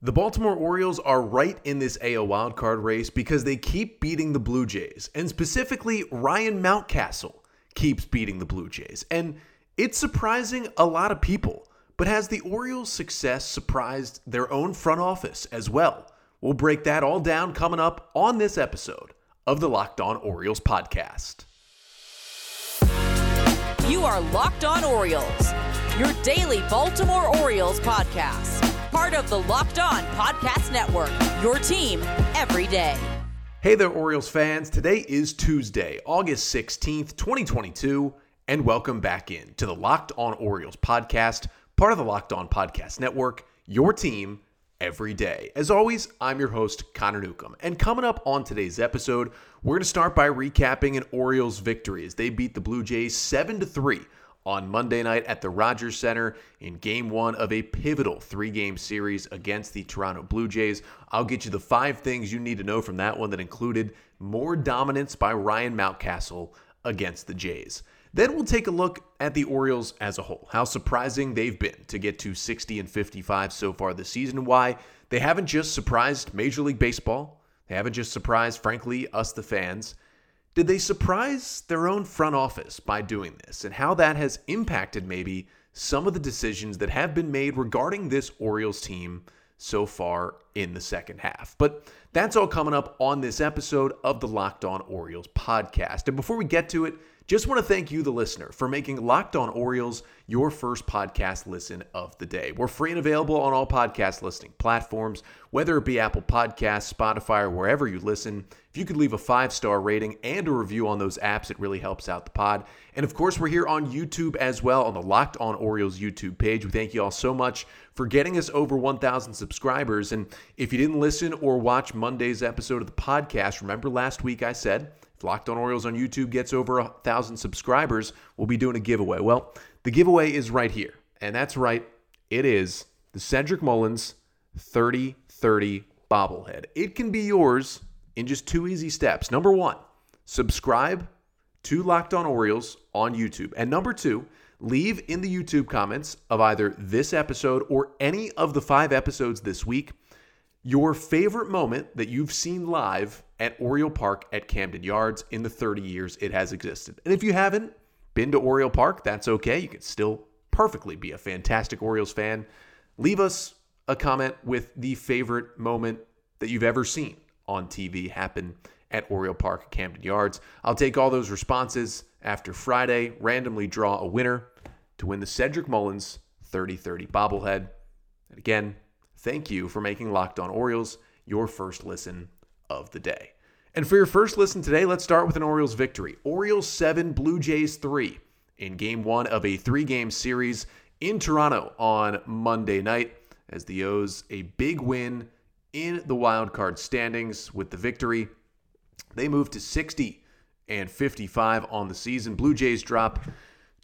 The Baltimore Orioles are right in this AL wildcard race because they keep beating the Blue Jays, and specifically Ryan Mountcastle keeps beating the Blue Jays. And it's surprising a lot of people, but has the Orioles' success surprised their own front office as well? We'll break that all down coming up on this episode of the Locked On Orioles podcast. You are Locked On Orioles, your daily Baltimore Orioles podcast part of the Locked On Podcast Network. Your team every day. Hey there, Orioles fans. Today is Tuesday, August 16th, 2022, and welcome back in to the Locked On Orioles podcast, part of the Locked On Podcast Network. Your team every day. As always, I'm your host, Connor Newcomb. And coming up on today's episode, we're going to start by recapping an Orioles victory as they beat the Blue Jays 7 to 3 on Monday night at the Rogers Center in game one of a pivotal three game series against the Toronto Blue Jays. I'll get you the five things you need to know from that one that included more dominance by Ryan Mountcastle against the Jays. Then we'll take a look at the Orioles as a whole, how surprising they've been to get to 60 and 55 so far this season, why they haven't just surprised Major League Baseball, they haven't just surprised, frankly, us the fans. Did they surprise their own front office by doing this and how that has impacted maybe some of the decisions that have been made regarding this Orioles team so far in the second half? But that's all coming up on this episode of the Locked On Orioles podcast. And before we get to it, just want to thank you, the listener, for making Locked On Orioles your first podcast listen of the day. We're free and available on all podcast listening platforms, whether it be Apple Podcasts, Spotify, or wherever you listen. If you could leave a five star rating and a review on those apps, it really helps out the pod. And of course, we're here on YouTube as well on the Locked On Orioles YouTube page. We thank you all so much for getting us over 1,000 subscribers. And if you didn't listen or watch Monday's episode of the podcast, remember last week I said, if Locked On Orioles on YouTube gets over a thousand subscribers, we'll be doing a giveaway. Well, the giveaway is right here. And that's right, it is the Cedric Mullins 30 30 bobblehead. It can be yours in just two easy steps. Number one, subscribe to Locked On Orioles on YouTube. And number two, leave in the YouTube comments of either this episode or any of the five episodes this week your favorite moment that you've seen live at Oriole Park at Camden Yards in the 30 years it has existed. And if you haven't been to Oriole Park, that's okay. You can still perfectly be a fantastic Orioles fan. Leave us a comment with the favorite moment that you've ever seen on TV happen at Oriole Park at Camden Yards. I'll take all those responses after Friday, randomly draw a winner to win the Cedric Mullins 30 30 bobblehead. And again, thank you for making Locked On Orioles your first listen of the day. And for your first listen today, let's start with an Orioles victory. Orioles 7, Blue Jays 3 in game one of a three game series in Toronto on Monday night as the O's a big win in the wild card standings with the victory. They move to 60 and 55 on the season. Blue Jays drop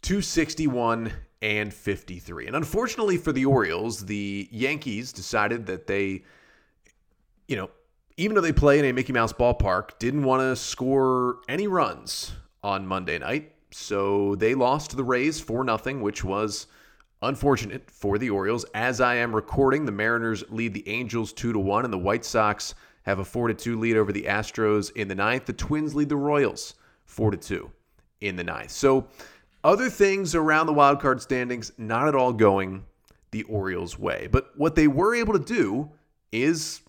to 61 and 53. And unfortunately for the Orioles, the Yankees decided that they, you know, even though they play in a Mickey Mouse ballpark, didn't want to score any runs on Monday night. So they lost to the Rays 4 0, which was unfortunate for the Orioles. As I am recording, the Mariners lead the Angels 2 to 1, and the White Sox have a 4 2 lead over the Astros in the ninth. The Twins lead the Royals 4 2 in the ninth. So other things around the wild card standings, not at all going the Orioles' way. But what they were able to do is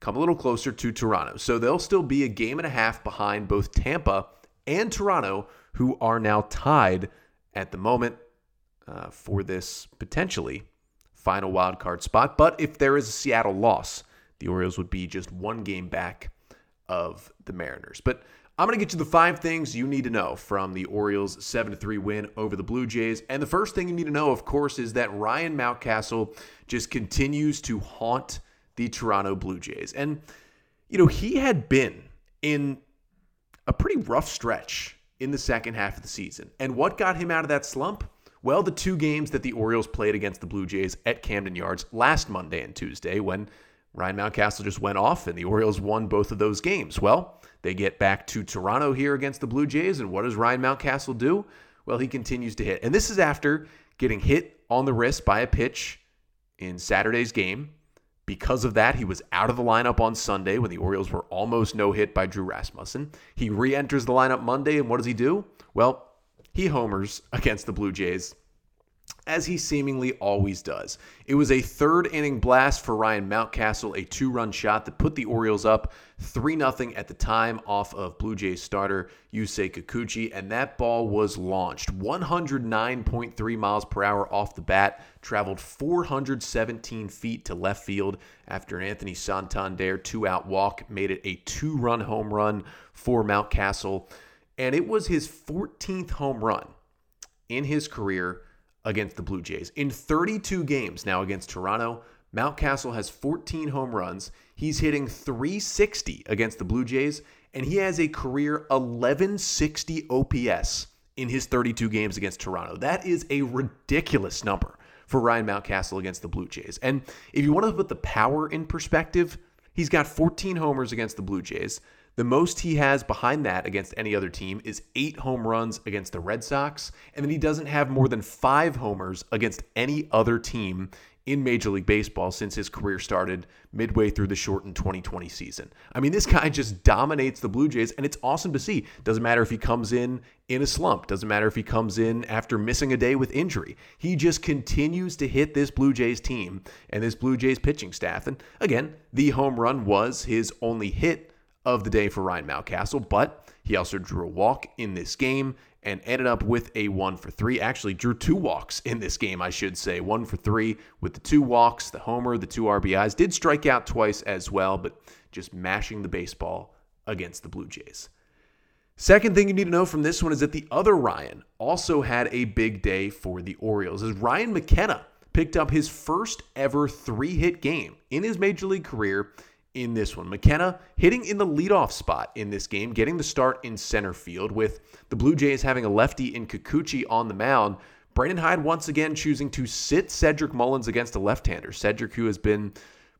come a little closer to Toronto. So they'll still be a game and a half behind both Tampa and Toronto, who are now tied at the moment uh, for this potentially final wild card spot. But if there is a Seattle loss, the Orioles would be just one game back of the Mariners. But I'm going to get you the five things you need to know from the Orioles' 7 3 win over the Blue Jays. And the first thing you need to know, of course, is that Ryan Mountcastle just continues to haunt the Toronto Blue Jays. And, you know, he had been in a pretty rough stretch in the second half of the season. And what got him out of that slump? Well, the two games that the Orioles played against the Blue Jays at Camden Yards last Monday and Tuesday when Ryan Mountcastle just went off and the Orioles won both of those games. Well, they get back to Toronto here against the Blue Jays. And what does Ryan Mountcastle do? Well, he continues to hit. And this is after getting hit on the wrist by a pitch in Saturday's game Because of that, he was out of the lineup on Sunday when the Orioles were almost no hit by Drew Rasmussen. He re enters the lineup Monday, and what does he do? Well, he homers against the Blue Jays as he seemingly always does. It was a third inning blast for Ryan Mountcastle, a two run shot that put the Orioles up 3 0 at the time off of Blue Jays starter Yusei Kikuchi, and that ball was launched 109.3 miles per hour off the bat, traveled 417 feet to left field after an Anthony Santander two out walk made it a two run home run for Mountcastle, and it was his 14th home run in his career against the Blue Jays. In 32 games now against Toronto, Mountcastle has 14 home runs. He's hitting 360 against the Blue Jays, and he has a career 1160 OPS in his 32 games against Toronto. That is a ridiculous number for Ryan Mountcastle against the Blue Jays. And if you want to put the power in perspective, he's got 14 homers against the Blue Jays. The most he has behind that against any other team is eight home runs against the Red Sox, and then he doesn't have more than five homers against any other team in Major League Baseball since his career started midway through the shortened 2020 season. I mean, this guy just dominates the Blue Jays, and it's awesome to see. Doesn't matter if he comes in in a slump, doesn't matter if he comes in after missing a day with injury. He just continues to hit this Blue Jays team and this Blue Jays pitching staff. And again, the home run was his only hit of the day for Ryan Mountcastle, but he also drew a walk in this game and ended up with a one for three. Actually, drew two walks in this game, I should say. One for three with the two walks, the homer, the two RBIs. Did strike out twice as well, but just mashing the baseball against the Blue Jays. Second thing you need to know from this one is that the other Ryan also had a big day for the Orioles. As Ryan McKenna picked up his first ever three hit game in his major league career in this one. McKenna hitting in the leadoff spot in this game, getting the start in center field with the Blue Jays having a lefty in Kikuchi on the mound. Brandon Hyde once again choosing to sit Cedric Mullins against a left-hander. Cedric, who has been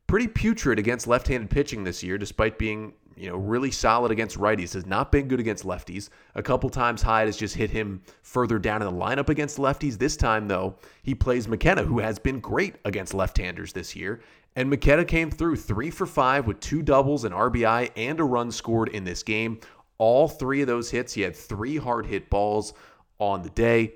pretty putrid against left-handed pitching this year, despite being you know really solid against righties, has not been good against lefties. A couple times Hyde has just hit him further down in the lineup against lefties. This time though, he plays McKenna, who has been great against left-handers this year, and McKenna came through three for five with two doubles, an RBI, and a run scored in this game. All three of those hits, he had three hard hit balls on the day.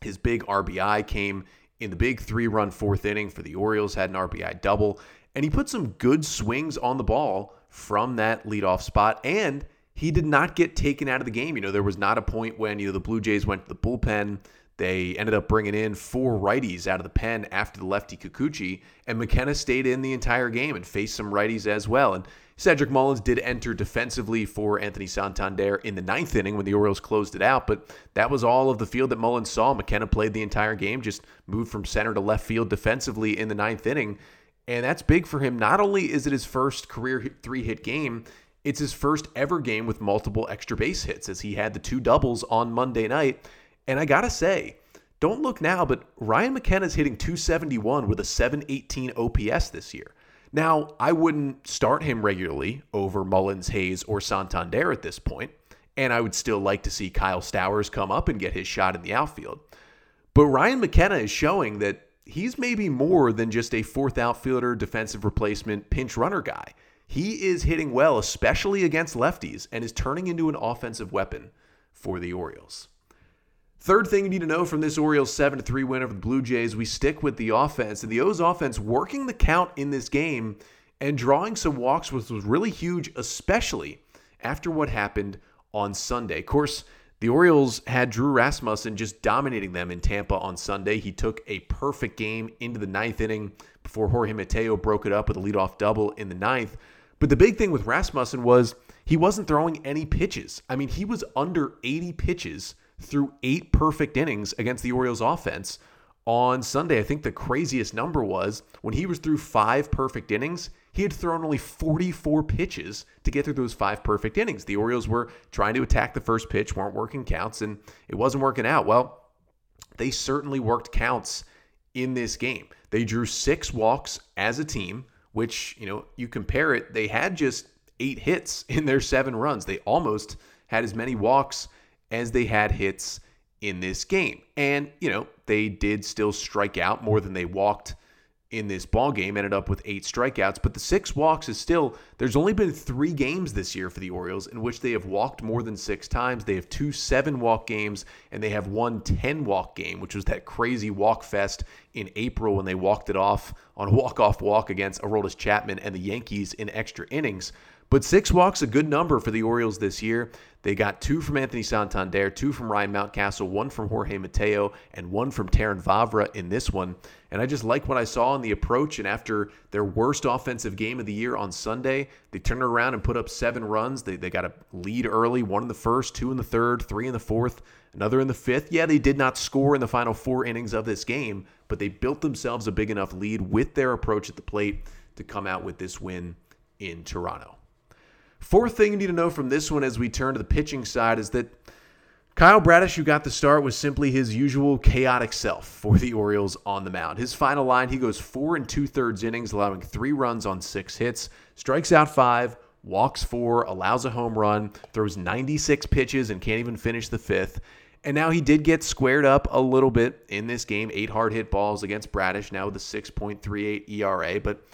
His big RBI came in the big three run fourth inning for the Orioles, had an RBI double, and he put some good swings on the ball from that leadoff spot. And he did not get taken out of the game. You know, there was not a point when, you know, the Blue Jays went to the bullpen they ended up bringing in four righties out of the pen after the lefty Kikuchi, and McKenna stayed in the entire game and faced some righties as well. And Cedric Mullins did enter defensively for Anthony Santander in the ninth inning when the Orioles closed it out, but that was all of the field that Mullins saw. McKenna played the entire game, just moved from center to left field defensively in the ninth inning. And that's big for him. Not only is it his first career three hit game, it's his first ever game with multiple extra base hits as he had the two doubles on Monday night and I got to say, don't look now, but Ryan McKenna is hitting 271 with a 718 OPS this year. Now, I wouldn't start him regularly over Mullins, Hayes, or Santander at this point, and I would still like to see Kyle Stowers come up and get his shot in the outfield. But Ryan McKenna is showing that he's maybe more than just a fourth outfielder, defensive replacement, pinch runner guy. He is hitting well, especially against lefties, and is turning into an offensive weapon for the Orioles. Third thing you need to know from this Orioles 7 3 win over the Blue Jays, we stick with the offense. And the O's offense working the count in this game and drawing some walks, which was really huge, especially after what happened on Sunday. Of course, the Orioles had Drew Rasmussen just dominating them in Tampa on Sunday. He took a perfect game into the ninth inning before Jorge Mateo broke it up with a leadoff double in the ninth. But the big thing with Rasmussen was he wasn't throwing any pitches. I mean, he was under 80 pitches through eight perfect innings against the Orioles offense on Sunday. I think the craziest number was when he was through five perfect innings, he had thrown only 44 pitches to get through those five perfect innings. The Orioles were trying to attack the first pitch, weren't working counts, and it wasn't working out. Well, they certainly worked counts in this game. They drew six walks as a team, which, you know, you compare it, they had just eight hits in their seven runs. They almost had as many walks as they had hits in this game. And, you know, they did still strike out more than they walked in this ball game ended up with eight strikeouts. But the six walks is still there's only been three games this year for the orioles in which they have walked more than six times. They have two seven walk games and they have one 10 walk game which was that crazy walk fest in april when they walked it off on a walk-off walk against aroldis chapman and the yankees in extra innings but six walks a good number for the Orioles this year. They got two from Anthony Santander, two from Ryan Mountcastle, one from Jorge Mateo, and one from Terrin Vavra in this one. And I just like what I saw in the approach. And after their worst offensive game of the year on Sunday, they turned around and put up seven runs. They, they got a lead early, one in the first, two in the third, three in the fourth, another in the fifth. Yeah, they did not score in the final four innings of this game, but they built themselves a big enough lead with their approach at the plate to come out with this win in Toronto. Fourth thing you need to know from this one as we turn to the pitching side is that Kyle Bradish, who got the start, was simply his usual chaotic self for the Orioles on the mound. His final line, he goes four and two thirds innings, allowing three runs on six hits, strikes out five, walks four, allows a home run, throws 96 pitches, and can't even finish the fifth. And now he did get squared up a little bit in this game, eight hard hit balls against Bradish, now with a 6.38 ERA. But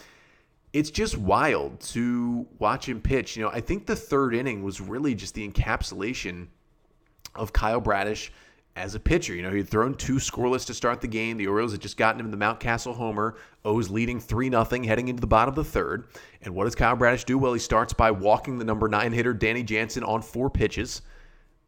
it's just wild to watch him pitch. You know, I think the third inning was really just the encapsulation of Kyle Bradish as a pitcher. You know, he had thrown two scoreless to start the game. The Orioles had just gotten him the Mountcastle homer. O's leading 3 0 heading into the bottom of the third. And what does Kyle Bradish do? Well, he starts by walking the number nine hitter, Danny Jansen, on four pitches.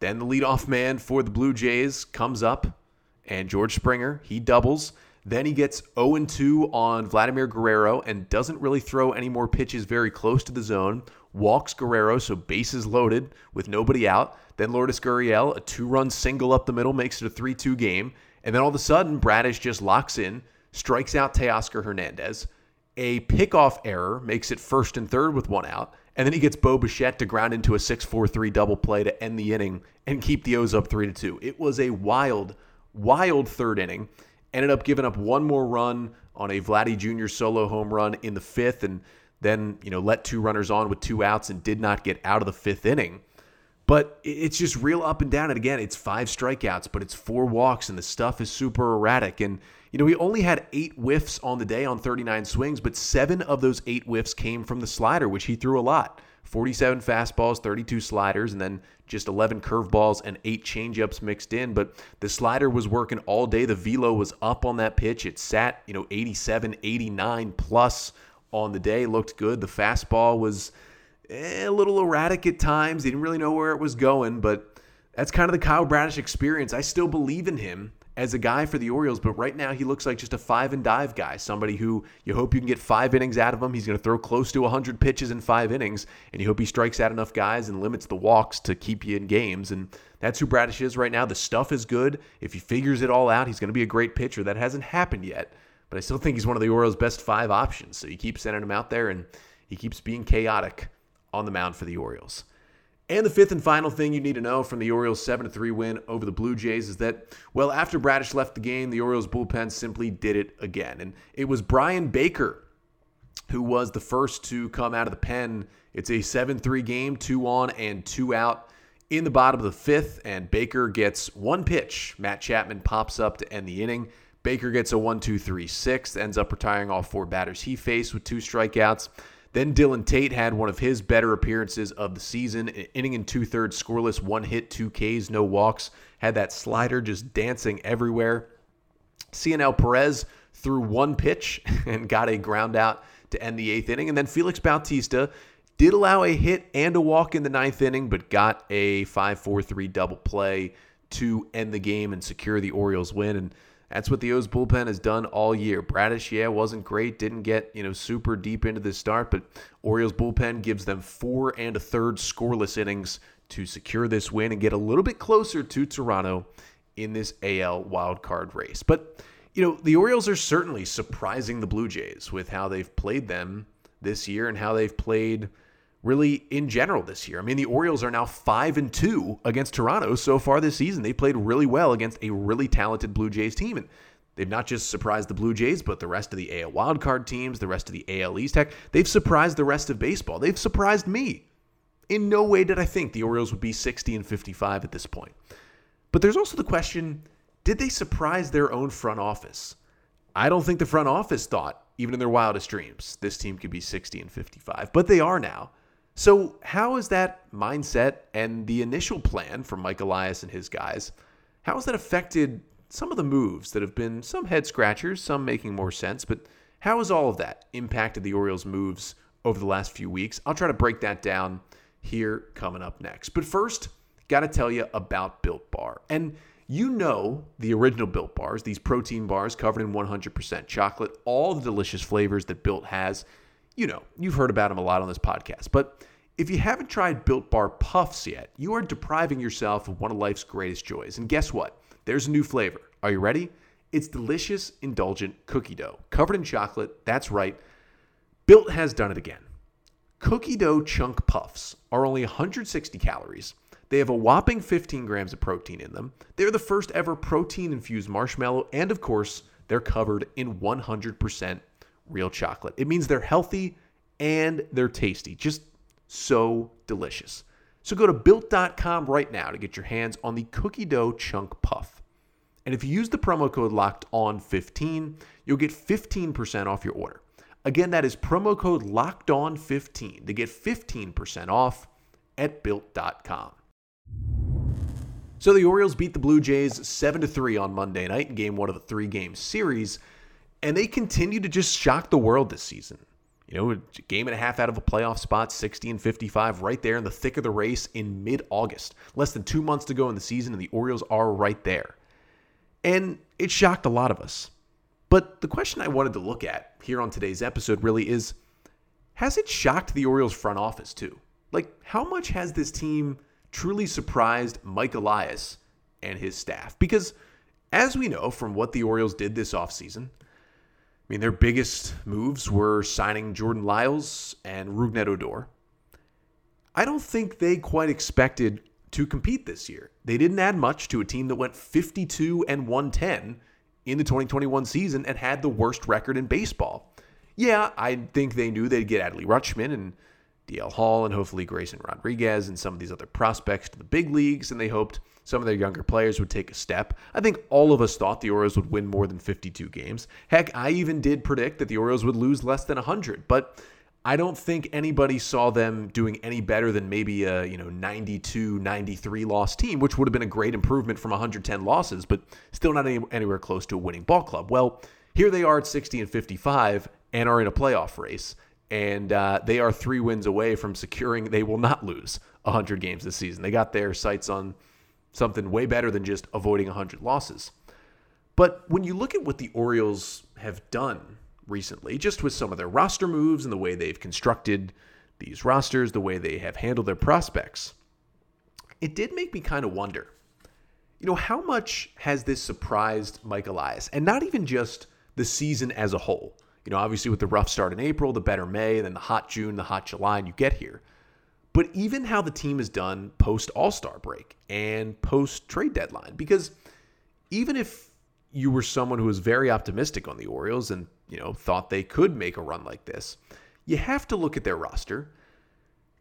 Then the leadoff man for the Blue Jays comes up, and George Springer, he doubles. Then he gets 0 2 on Vladimir Guerrero and doesn't really throw any more pitches very close to the zone. Walks Guerrero, so bases loaded with nobody out. Then Lourdes Gurriel, a two run single up the middle, makes it a 3 2 game. And then all of a sudden, Bradish just locks in, strikes out Teoscar Hernandez. A pickoff error makes it first and third with one out. And then he gets Bo Bichette to ground into a 6 4 3 double play to end the inning and keep the O's up 3 2. It was a wild, wild third inning ended up giving up one more run on a Vladdy Jr. solo home run in the fifth, and then you know let two runners on with two outs and did not get out of the fifth inning. But it's just real up and down. And again, it's five strikeouts, but it's four walks, and the stuff is super erratic. And you know, we only had eight whiffs on the day on 39 swings, but seven of those eight whiffs came from the slider, which he threw a lot. 47 fastballs, 32 sliders, and then just 11 curveballs and eight changeups mixed in. But the slider was working all day. The velo was up on that pitch. It sat, you know, 87, 89 plus on the day. Looked good. The fastball was eh, a little erratic at times. He didn't really know where it was going, but that's kind of the Kyle Bradish experience. I still believe in him as a guy for the Orioles, but right now he looks like just a five and dive guy, somebody who you hope you can get five innings out of him. He's going to throw close to 100 pitches in five innings, and you hope he strikes out enough guys and limits the walks to keep you in games. And that's who Bradish is right now. The stuff is good. If he figures it all out, he's going to be a great pitcher. That hasn't happened yet, but I still think he's one of the Orioles' best five options. So you keep sending him out there, and he keeps being chaotic on the mound for the Orioles. And the fifth and final thing you need to know from the Orioles' 7 3 win over the Blue Jays is that, well, after Bradish left the game, the Orioles bullpen simply did it again. And it was Bryan Baker who was the first to come out of the pen. It's a 7 3 game, two on and two out in the bottom of the fifth. And Baker gets one pitch. Matt Chapman pops up to end the inning. Baker gets a 1 2 3 6, ends up retiring all four batters he faced with two strikeouts. Then Dylan Tate had one of his better appearances of the season, inning and two thirds scoreless, one hit, two Ks, no walks. Had that slider just dancing everywhere. Cionel Perez threw one pitch and got a ground out to end the eighth inning. And then Felix Bautista did allow a hit and a walk in the ninth inning, but got a 5 4 3 double play to end the game and secure the Orioles win. And that's what the O's bullpen has done all year. Bradish, yeah, wasn't great, didn't get you know super deep into the start, but Orioles bullpen gives them four and a third scoreless innings to secure this win and get a little bit closer to Toronto in this AL wildcard race. But you know the Orioles are certainly surprising the Blue Jays with how they've played them this year and how they've played really in general this year. I mean, the Orioles are now 5 and 2 against Toronto so far this season. They played really well against a really talented Blue Jays team and they've not just surprised the Blue Jays, but the rest of the AL wildcard teams, the rest of the AL East. They've surprised the rest of baseball. They've surprised me. In no way did I think the Orioles would be 60 and 55 at this point. But there's also the question, did they surprise their own front office? I don't think the front office thought even in their wildest dreams, this team could be 60 and 55, but they are now. So, how is that mindset and the initial plan for Mike Elias and his guys? How has that affected some of the moves that have been some head scratchers, some making more sense, but how has all of that impacted the Orioles' moves over the last few weeks? I'll try to break that down here coming up next. But first, got to tell you about Built Bar. And you know the original Built Bars, these protein bars covered in 100% chocolate, all the delicious flavors that Built has. You know, you've heard about them a lot on this podcast. But if you haven't tried Built Bar Puffs yet, you are depriving yourself of one of life's greatest joys. And guess what? There's a new flavor. Are you ready? It's delicious, indulgent cookie dough covered in chocolate. That's right. Built has done it again. Cookie dough chunk puffs are only 160 calories. They have a whopping 15 grams of protein in them. They're the first ever protein infused marshmallow, and of course, they're covered in 100% real chocolate. It means they're healthy and they're tasty. Just so delicious. So go to built.com right now to get your hands on the cookie dough chunk puff. And if you use the promo code locked on 15, you'll get 15% off your order. Again, that is promo code locked on 15 to get 15% off at built.com. So the Orioles beat the Blue Jays 7 to 3 on Monday night in game 1 of a 3-game series, and they continue to just shock the world this season. You know, a game and a half out of a playoff spot, 60 and 55, right there in the thick of the race in mid August. Less than two months to go in the season, and the Orioles are right there. And it shocked a lot of us. But the question I wanted to look at here on today's episode really is has it shocked the Orioles front office too? Like, how much has this team truly surprised Mike Elias and his staff. Because as we know from what the Orioles did this offseason, I mean, their biggest moves were signing Jordan Lyles and Rougned Odor. I don't think they quite expected to compete this year. They didn't add much to a team that went 52 and 110 in the 2021 season and had the worst record in baseball. Yeah, I think they knew they'd get Adley Rutschman and DL Hall and hopefully Grayson Rodriguez and some of these other prospects to the big leagues, and they hoped some of their younger players would take a step. I think all of us thought the Orioles would win more than 52 games. Heck, I even did predict that the Orioles would lose less than 100, but I don't think anybody saw them doing any better than maybe a, you know, 92, 93 loss team, which would have been a great improvement from 110 losses, but still not any, anywhere close to a winning ball club. Well, here they are at 60 and 55 and are in a playoff race and uh, they are three wins away from securing they will not lose 100 games this season. They got their sights on something way better than just avoiding 100 losses. But when you look at what the Orioles have done recently, just with some of their roster moves and the way they've constructed these rosters, the way they have handled their prospects, it did make me kind of wonder. You know, how much has this surprised Mike Elias? And not even just the season as a whole. You know, obviously with the rough start in April, the better May, and then the hot June, the hot July, and you get here. But even how the team is done post All Star break and post trade deadline, because even if you were someone who was very optimistic on the Orioles and you know thought they could make a run like this, you have to look at their roster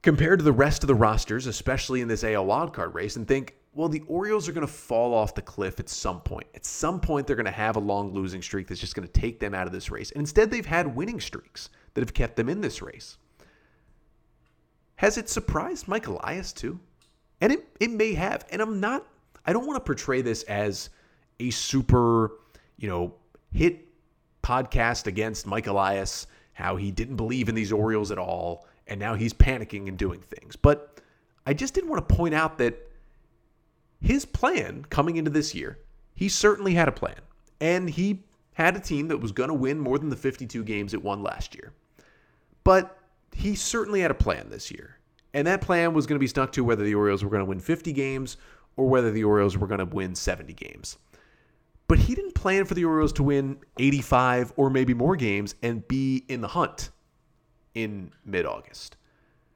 compared to the rest of the rosters, especially in this AL wildcard race, and think, well, the Orioles are going to fall off the cliff at some point. At some point, they're going to have a long losing streak that's just going to take them out of this race. And instead, they've had winning streaks that have kept them in this race. Has it surprised Mike Elias too? And it, it may have. And I'm not, I don't want to portray this as a super, you know, hit podcast against Mike Elias, how he didn't believe in these Orioles at all, and now he's panicking and doing things. But I just didn't want to point out that his plan coming into this year, he certainly had a plan. And he had a team that was going to win more than the 52 games it won last year. But he certainly had a plan this year. And that plan was going to be stuck to whether the Orioles were going to win 50 games or whether the Orioles were going to win 70 games. But he didn't plan for the Orioles to win 85 or maybe more games and be in the hunt in mid August.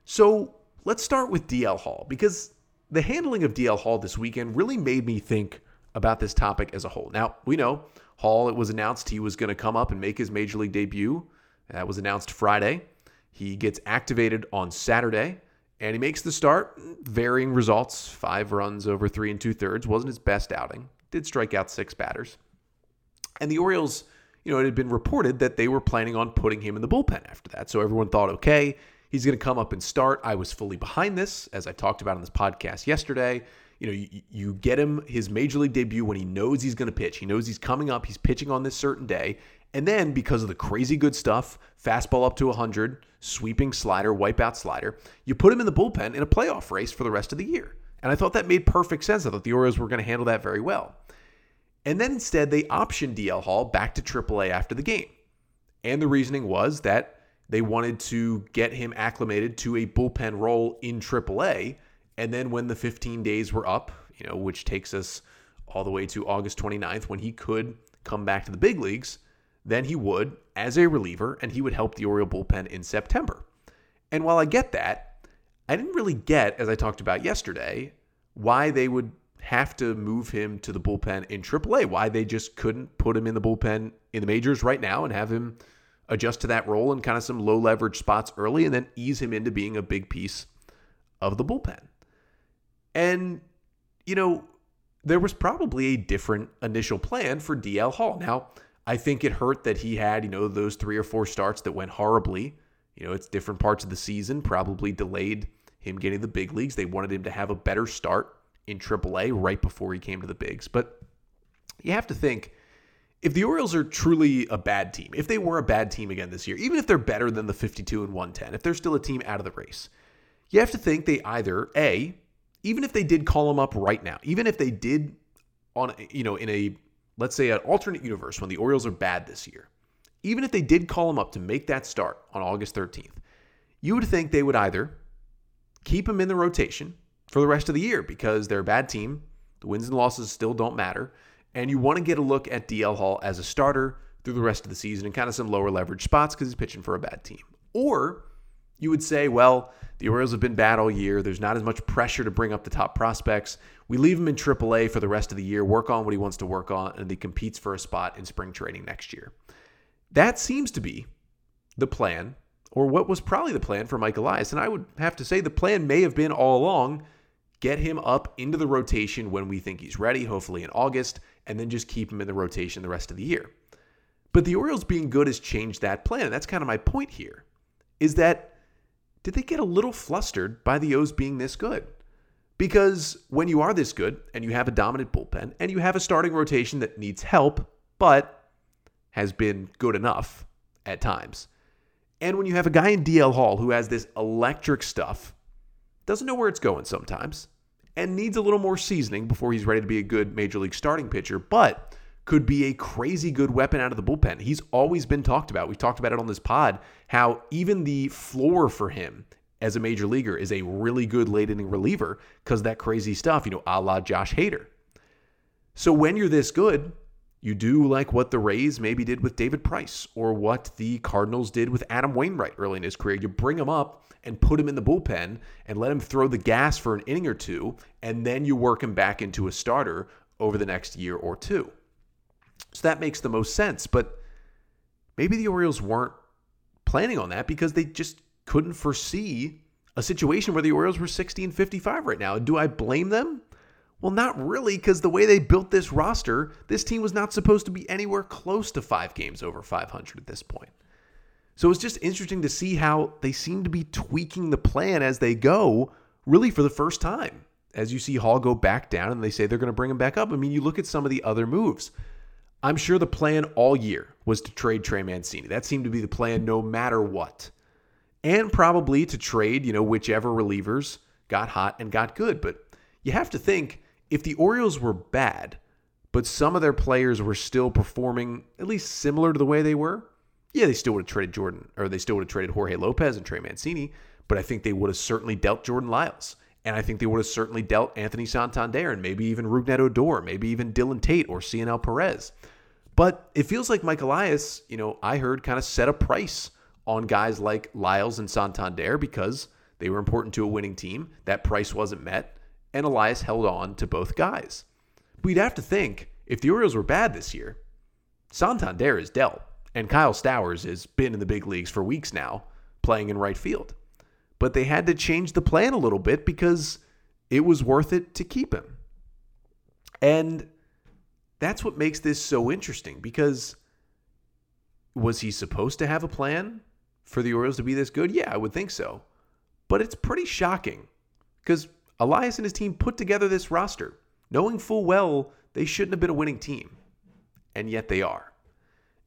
So let's start with DL Hall because the handling of DL Hall this weekend really made me think about this topic as a whole. Now, we know Hall, it was announced he was going to come up and make his major league debut. That was announced Friday. He gets activated on Saturday and he makes the start. Varying results five runs over three and two thirds. Wasn't his best outing. Did strike out six batters. And the Orioles, you know, it had been reported that they were planning on putting him in the bullpen after that. So everyone thought, okay, he's going to come up and start. I was fully behind this, as I talked about on this podcast yesterday. You know, you, you get him his major league debut when he knows he's going to pitch. He knows he's coming up. He's pitching on this certain day. And then because of the crazy good stuff, fastball up to 100, sweeping slider, wipeout slider, you put him in the bullpen in a playoff race for the rest of the year. And I thought that made perfect sense. I thought the Orioles were going to handle that very well. And then instead, they optioned DL Hall back to AAA after the game. And the reasoning was that they wanted to get him acclimated to a bullpen role in AAA. And then when the 15 days were up, you know, which takes us all the way to August 29th, when he could come back to the big leagues, then he would as a reliever and he would help the Oriole bullpen in September. And while I get that, I didn't really get, as I talked about yesterday, why they would have to move him to the bullpen in AAA. Why they just couldn't put him in the bullpen in the majors right now and have him adjust to that role in kind of some low leverage spots early and then ease him into being a big piece of the bullpen. And, you know, there was probably a different initial plan for DL Hall. Now, I think it hurt that he had, you know, those three or four starts that went horribly. You know, it's different parts of the season, probably delayed him getting the big leagues. They wanted him to have a better start in AAA right before he came to the bigs. But you have to think if the Orioles are truly a bad team, if they were a bad team again this year, even if they're better than the 52 and 110, if they're still a team out of the race, you have to think they either A, even if they did call him up right now, even if they did on you know in a let's say an alternate universe when the Orioles are bad this year, even if they did call him up to make that start on August 13th, you would think they would either keep him in the rotation for the rest of the year because they're a bad team. The wins and losses still don't matter. And you want to get a look at DL Hall as a starter through the rest of the season in kind of some lower leverage spots because he's pitching for a bad team. Or you would say, well, the Orioles have been bad all year. There's not as much pressure to bring up the top prospects. We leave him in AAA for the rest of the year, work on what he wants to work on, and he competes for a spot in spring training next year. That seems to be the plan, or what was probably the plan for Mike Elias. And I would have to say the plan may have been all along get him up into the rotation when we think he's ready, hopefully in August, and then just keep him in the rotation the rest of the year. But the Orioles being good has changed that plan. And that's kind of my point here is that did they get a little flustered by the O's being this good? Because when you are this good and you have a dominant bullpen and you have a starting rotation that needs help, but has been good enough at times, and when you have a guy in DL Hall who has this electric stuff, doesn't know where it's going sometimes, and needs a little more seasoning before he's ready to be a good major league starting pitcher, but could be a crazy good weapon out of the bullpen. He's always been talked about. We've talked about it on this pod how even the floor for him as a major leaguer is a really good late inning reliever because that crazy stuff, you know, a la Josh Hader. So when you're this good, you do like what the Rays maybe did with David Price or what the Cardinals did with Adam Wainwright early in his career. You bring him up and put him in the bullpen and let him throw the gas for an inning or two, and then you work him back into a starter over the next year or two. So that makes the most sense. But maybe the Orioles weren't planning on that because they just couldn't foresee a situation where the Orioles were 16 55 right now. Do I blame them? Well, not really, because the way they built this roster, this team was not supposed to be anywhere close to five games over 500 at this point. So it's just interesting to see how they seem to be tweaking the plan as they go, really for the first time. As you see Hall go back down and they say they're going to bring him back up. I mean, you look at some of the other moves. I'm sure the plan all year was to trade Trey Mancini. That seemed to be the plan no matter what. And probably to trade, you know, whichever relievers got hot and got good. But you have to think if the Orioles were bad, but some of their players were still performing at least similar to the way they were, yeah, they still would have traded Jordan, or they still would have traded Jorge Lopez and Trey Mancini, but I think they would have certainly dealt Jordan Lyles. And I think they would have certainly dealt Anthony Santander and maybe even Rougned Odor, maybe even Dylan Tate or Cionel Perez. But it feels like Mike Elias, you know, I heard kind of set a price on guys like Lyles and Santander because they were important to a winning team. That price wasn't met, and Elias held on to both guys. We'd have to think if the Orioles were bad this year, Santander is dealt, and Kyle Stowers has been in the big leagues for weeks now, playing in right field. But they had to change the plan a little bit because it was worth it to keep him. And that's what makes this so interesting because was he supposed to have a plan for the Orioles to be this good? Yeah, I would think so. But it's pretty shocking because Elias and his team put together this roster, knowing full well they shouldn't have been a winning team. And yet they are.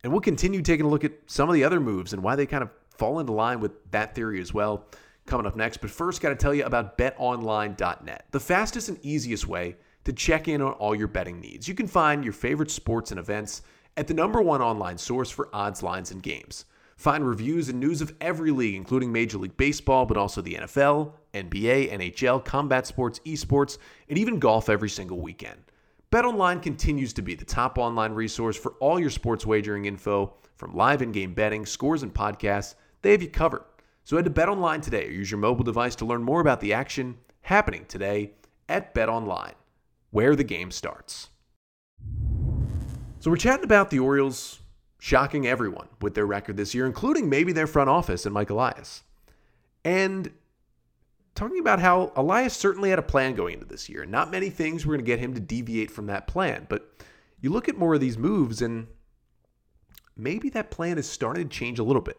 And we'll continue taking a look at some of the other moves and why they kind of fall into line with that theory as well coming up next. But first, got to tell you about betonline.net, the fastest and easiest way to check in on all your betting needs. You can find your favorite sports and events at the number one online source for odds, lines, and games. Find reviews and news of every league, including Major League Baseball, but also the NFL, NBA, NHL, combat sports, esports, and even golf every single weekend. BetOnline continues to be the top online resource for all your sports wagering info, from live in-game betting, scores, and podcasts. They have you covered. So head to BetOnline today or use your mobile device to learn more about the action happening today at BetOnline, where the game starts. So we're chatting about the Orioles shocking everyone with their record this year, including maybe their front office and Mike Elias. And talking about how Elias certainly had a plan going into this year. Not many things were going to get him to deviate from that plan. But you look at more of these moves, and maybe that plan is starting to change a little bit.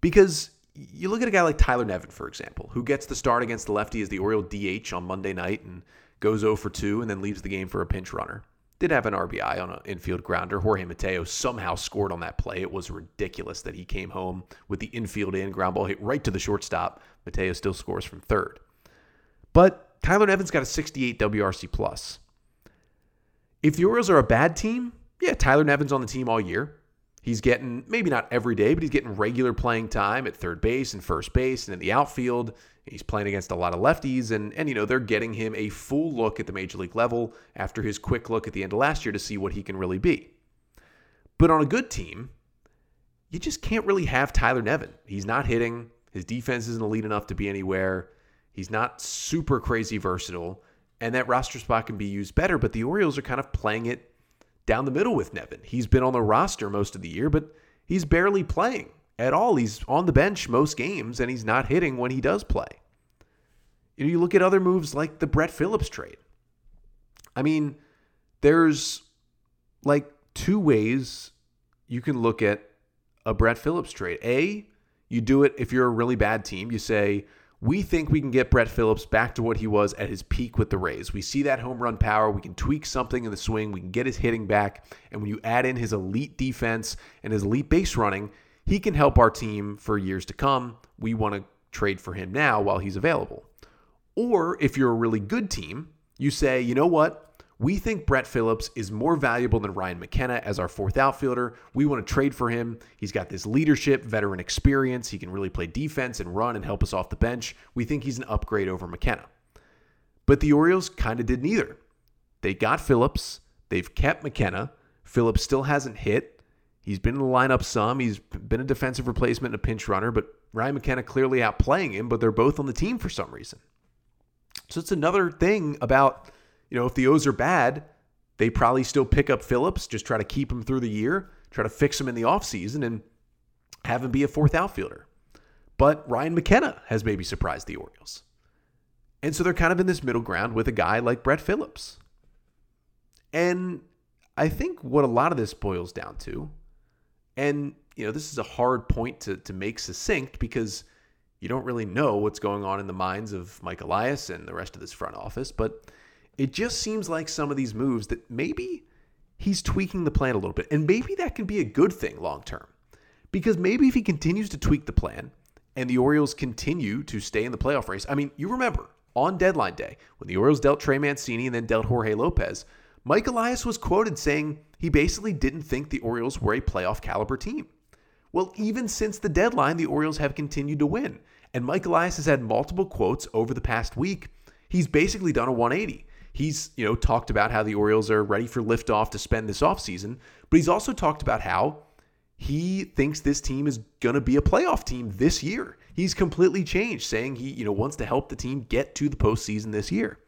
Because you look at a guy like Tyler Nevin, for example, who gets the start against the lefty as the Oriole DH on Monday night and goes 0 for 2 and then leaves the game for a pinch runner. Did have an RBI on an infield grounder. Jorge Mateo somehow scored on that play. It was ridiculous that he came home with the infield in, ground ball hit right to the shortstop. Mateo still scores from third. But Tyler Nevin's got a 68 WRC plus. If the Orioles are a bad team, yeah, Tyler Nevin's on the team all year. He's getting maybe not every day, but he's getting regular playing time at third base and first base and in the outfield. He's playing against a lot of lefties, and and you know they're getting him a full look at the major league level after his quick look at the end of last year to see what he can really be. But on a good team, you just can't really have Tyler Nevin. He's not hitting. His defense isn't elite enough to be anywhere. He's not super crazy versatile, and that roster spot can be used better. But the Orioles are kind of playing it down the middle with Nevin. He's been on the roster most of the year, but he's barely playing at all. He's on the bench most games, and he's not hitting when he does play. You know, you look at other moves like the Brett Phillips trade. I mean, there's like two ways you can look at a Brett Phillips trade. A, you do it if you're a really bad team. You say, we think we can get Brett Phillips back to what he was at his peak with the Rays. We see that home run power. We can tweak something in the swing. We can get his hitting back. And when you add in his elite defense and his elite base running, he can help our team for years to come. We want to trade for him now while he's available. Or if you're a really good team, you say, you know what? We think Brett Phillips is more valuable than Ryan McKenna as our fourth outfielder. We want to trade for him. He's got this leadership, veteran experience. He can really play defense and run and help us off the bench. We think he's an upgrade over McKenna. But the Orioles kind of did neither. They got Phillips, they've kept McKenna. Phillips still hasn't hit. He's been in the lineup some. He's been a defensive replacement and a pinch runner, but Ryan McKenna clearly outplaying him, but they're both on the team for some reason. So it's another thing about you know, if the O's are bad, they probably still pick up Phillips, just try to keep him through the year, try to fix him in the offseason, and have him be a fourth outfielder. But Ryan McKenna has maybe surprised the Orioles. And so they're kind of in this middle ground with a guy like Brett Phillips. And I think what a lot of this boils down to, and you know, this is a hard point to, to make succinct because you don't really know what's going on in the minds of Mike Elias and the rest of this front office, but it just seems like some of these moves that maybe he's tweaking the plan a little bit. And maybe that can be a good thing long term. Because maybe if he continues to tweak the plan and the Orioles continue to stay in the playoff race, I mean, you remember on deadline day when the Orioles dealt Trey Mancini and then dealt Jorge Lopez, Mike Elias was quoted saying he basically didn't think the Orioles were a playoff caliber team. Well, even since the deadline, the Orioles have continued to win. And Mike Elias has had multiple quotes over the past week. He's basically done a 180 he's you know talked about how the Orioles are ready for liftoff to spend this offseason, but he's also talked about how he thinks this team is going to be a playoff team this year. He's completely changed, saying he you know wants to help the team get to the postseason this year.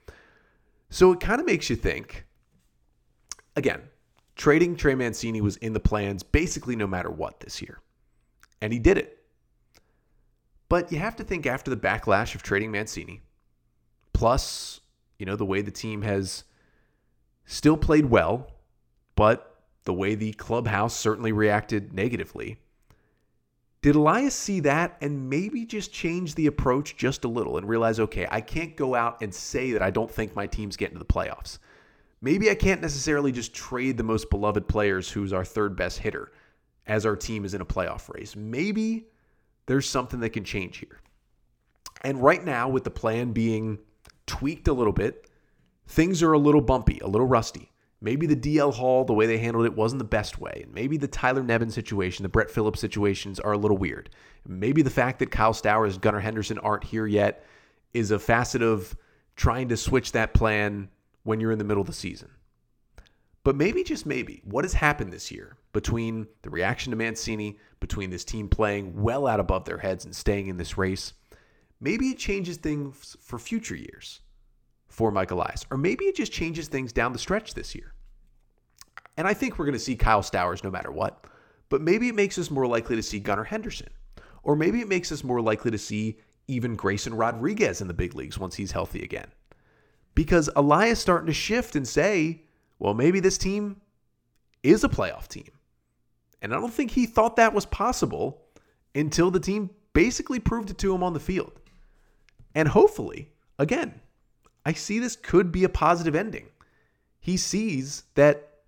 So it kind of makes you think. Again, trading Trey Mancini was in the plans basically no matter what this year, and he did it. But you have to think after the backlash of trading Mancini, plus you know, the way the team has still played well, but the way the clubhouse certainly reacted negatively. Did Elias see that and maybe just change the approach just a little and realize, okay, I can't go out and say that I don't think my team's getting to the playoffs. Maybe I can't necessarily just trade the most beloved players who's our third best hitter as our team is in a playoff race. Maybe there's something that can change here. And right now, with the plan being tweaked a little bit, things are a little bumpy, a little rusty. Maybe the DL Hall, the way they handled it, wasn't the best way. And maybe the Tyler Nevin situation, the Brett Phillips situations are a little weird. Maybe the fact that Kyle Stowers, Gunnar Henderson aren't here yet is a facet of trying to switch that plan when you're in the middle of the season. But maybe, just maybe, what has happened this year between the reaction to Mancini, between this team playing well out above their heads and staying in this race, maybe it changes things for future years for Mike Elias. Or maybe it just changes things down the stretch this year. And I think we're going to see Kyle Stowers no matter what. But maybe it makes us more likely to see Gunnar Henderson. Or maybe it makes us more likely to see even Grayson Rodriguez in the big leagues once he's healthy again. Because Elias starting to shift and say, well, maybe this team is a playoff team. And I don't think he thought that was possible until the team basically proved it to him on the field. And hopefully, again, I see this could be a positive ending. He sees that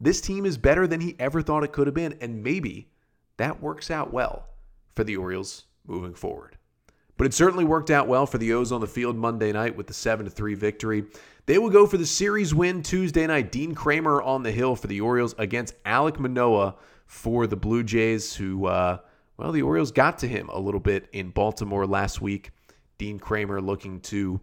this team is better than he ever thought it could have been, and maybe that works out well for the Orioles moving forward. But it certainly worked out well for the O's on the field Monday night with the 7 3 victory. They will go for the series win Tuesday night. Dean Kremer on the hill for the Orioles against Alek Manoah for the Blue Jays, who, uh, well, the Orioles got to him a little bit in Baltimore last week. Dean Kremer looking to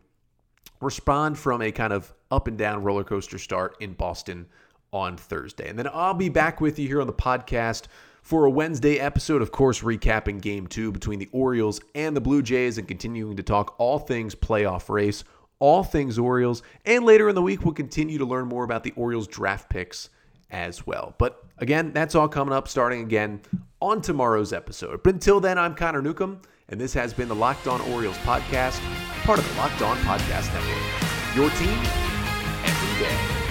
respond from a kind of up and down roller coaster start in Boston on Thursday. And then I'll be back with you here on the podcast for a Wednesday episode, of course, recapping game two between the Orioles and the Blue Jays and continuing to talk all things playoff race, all things Orioles. And later in the week, we'll continue to learn more about the Orioles draft picks as well. But again, that's all coming up starting again on tomorrow's episode. But until then, I'm Connor Newcomb, and this has been the Locked On Orioles podcast part of the Locked On Podcast Network. Your team every day.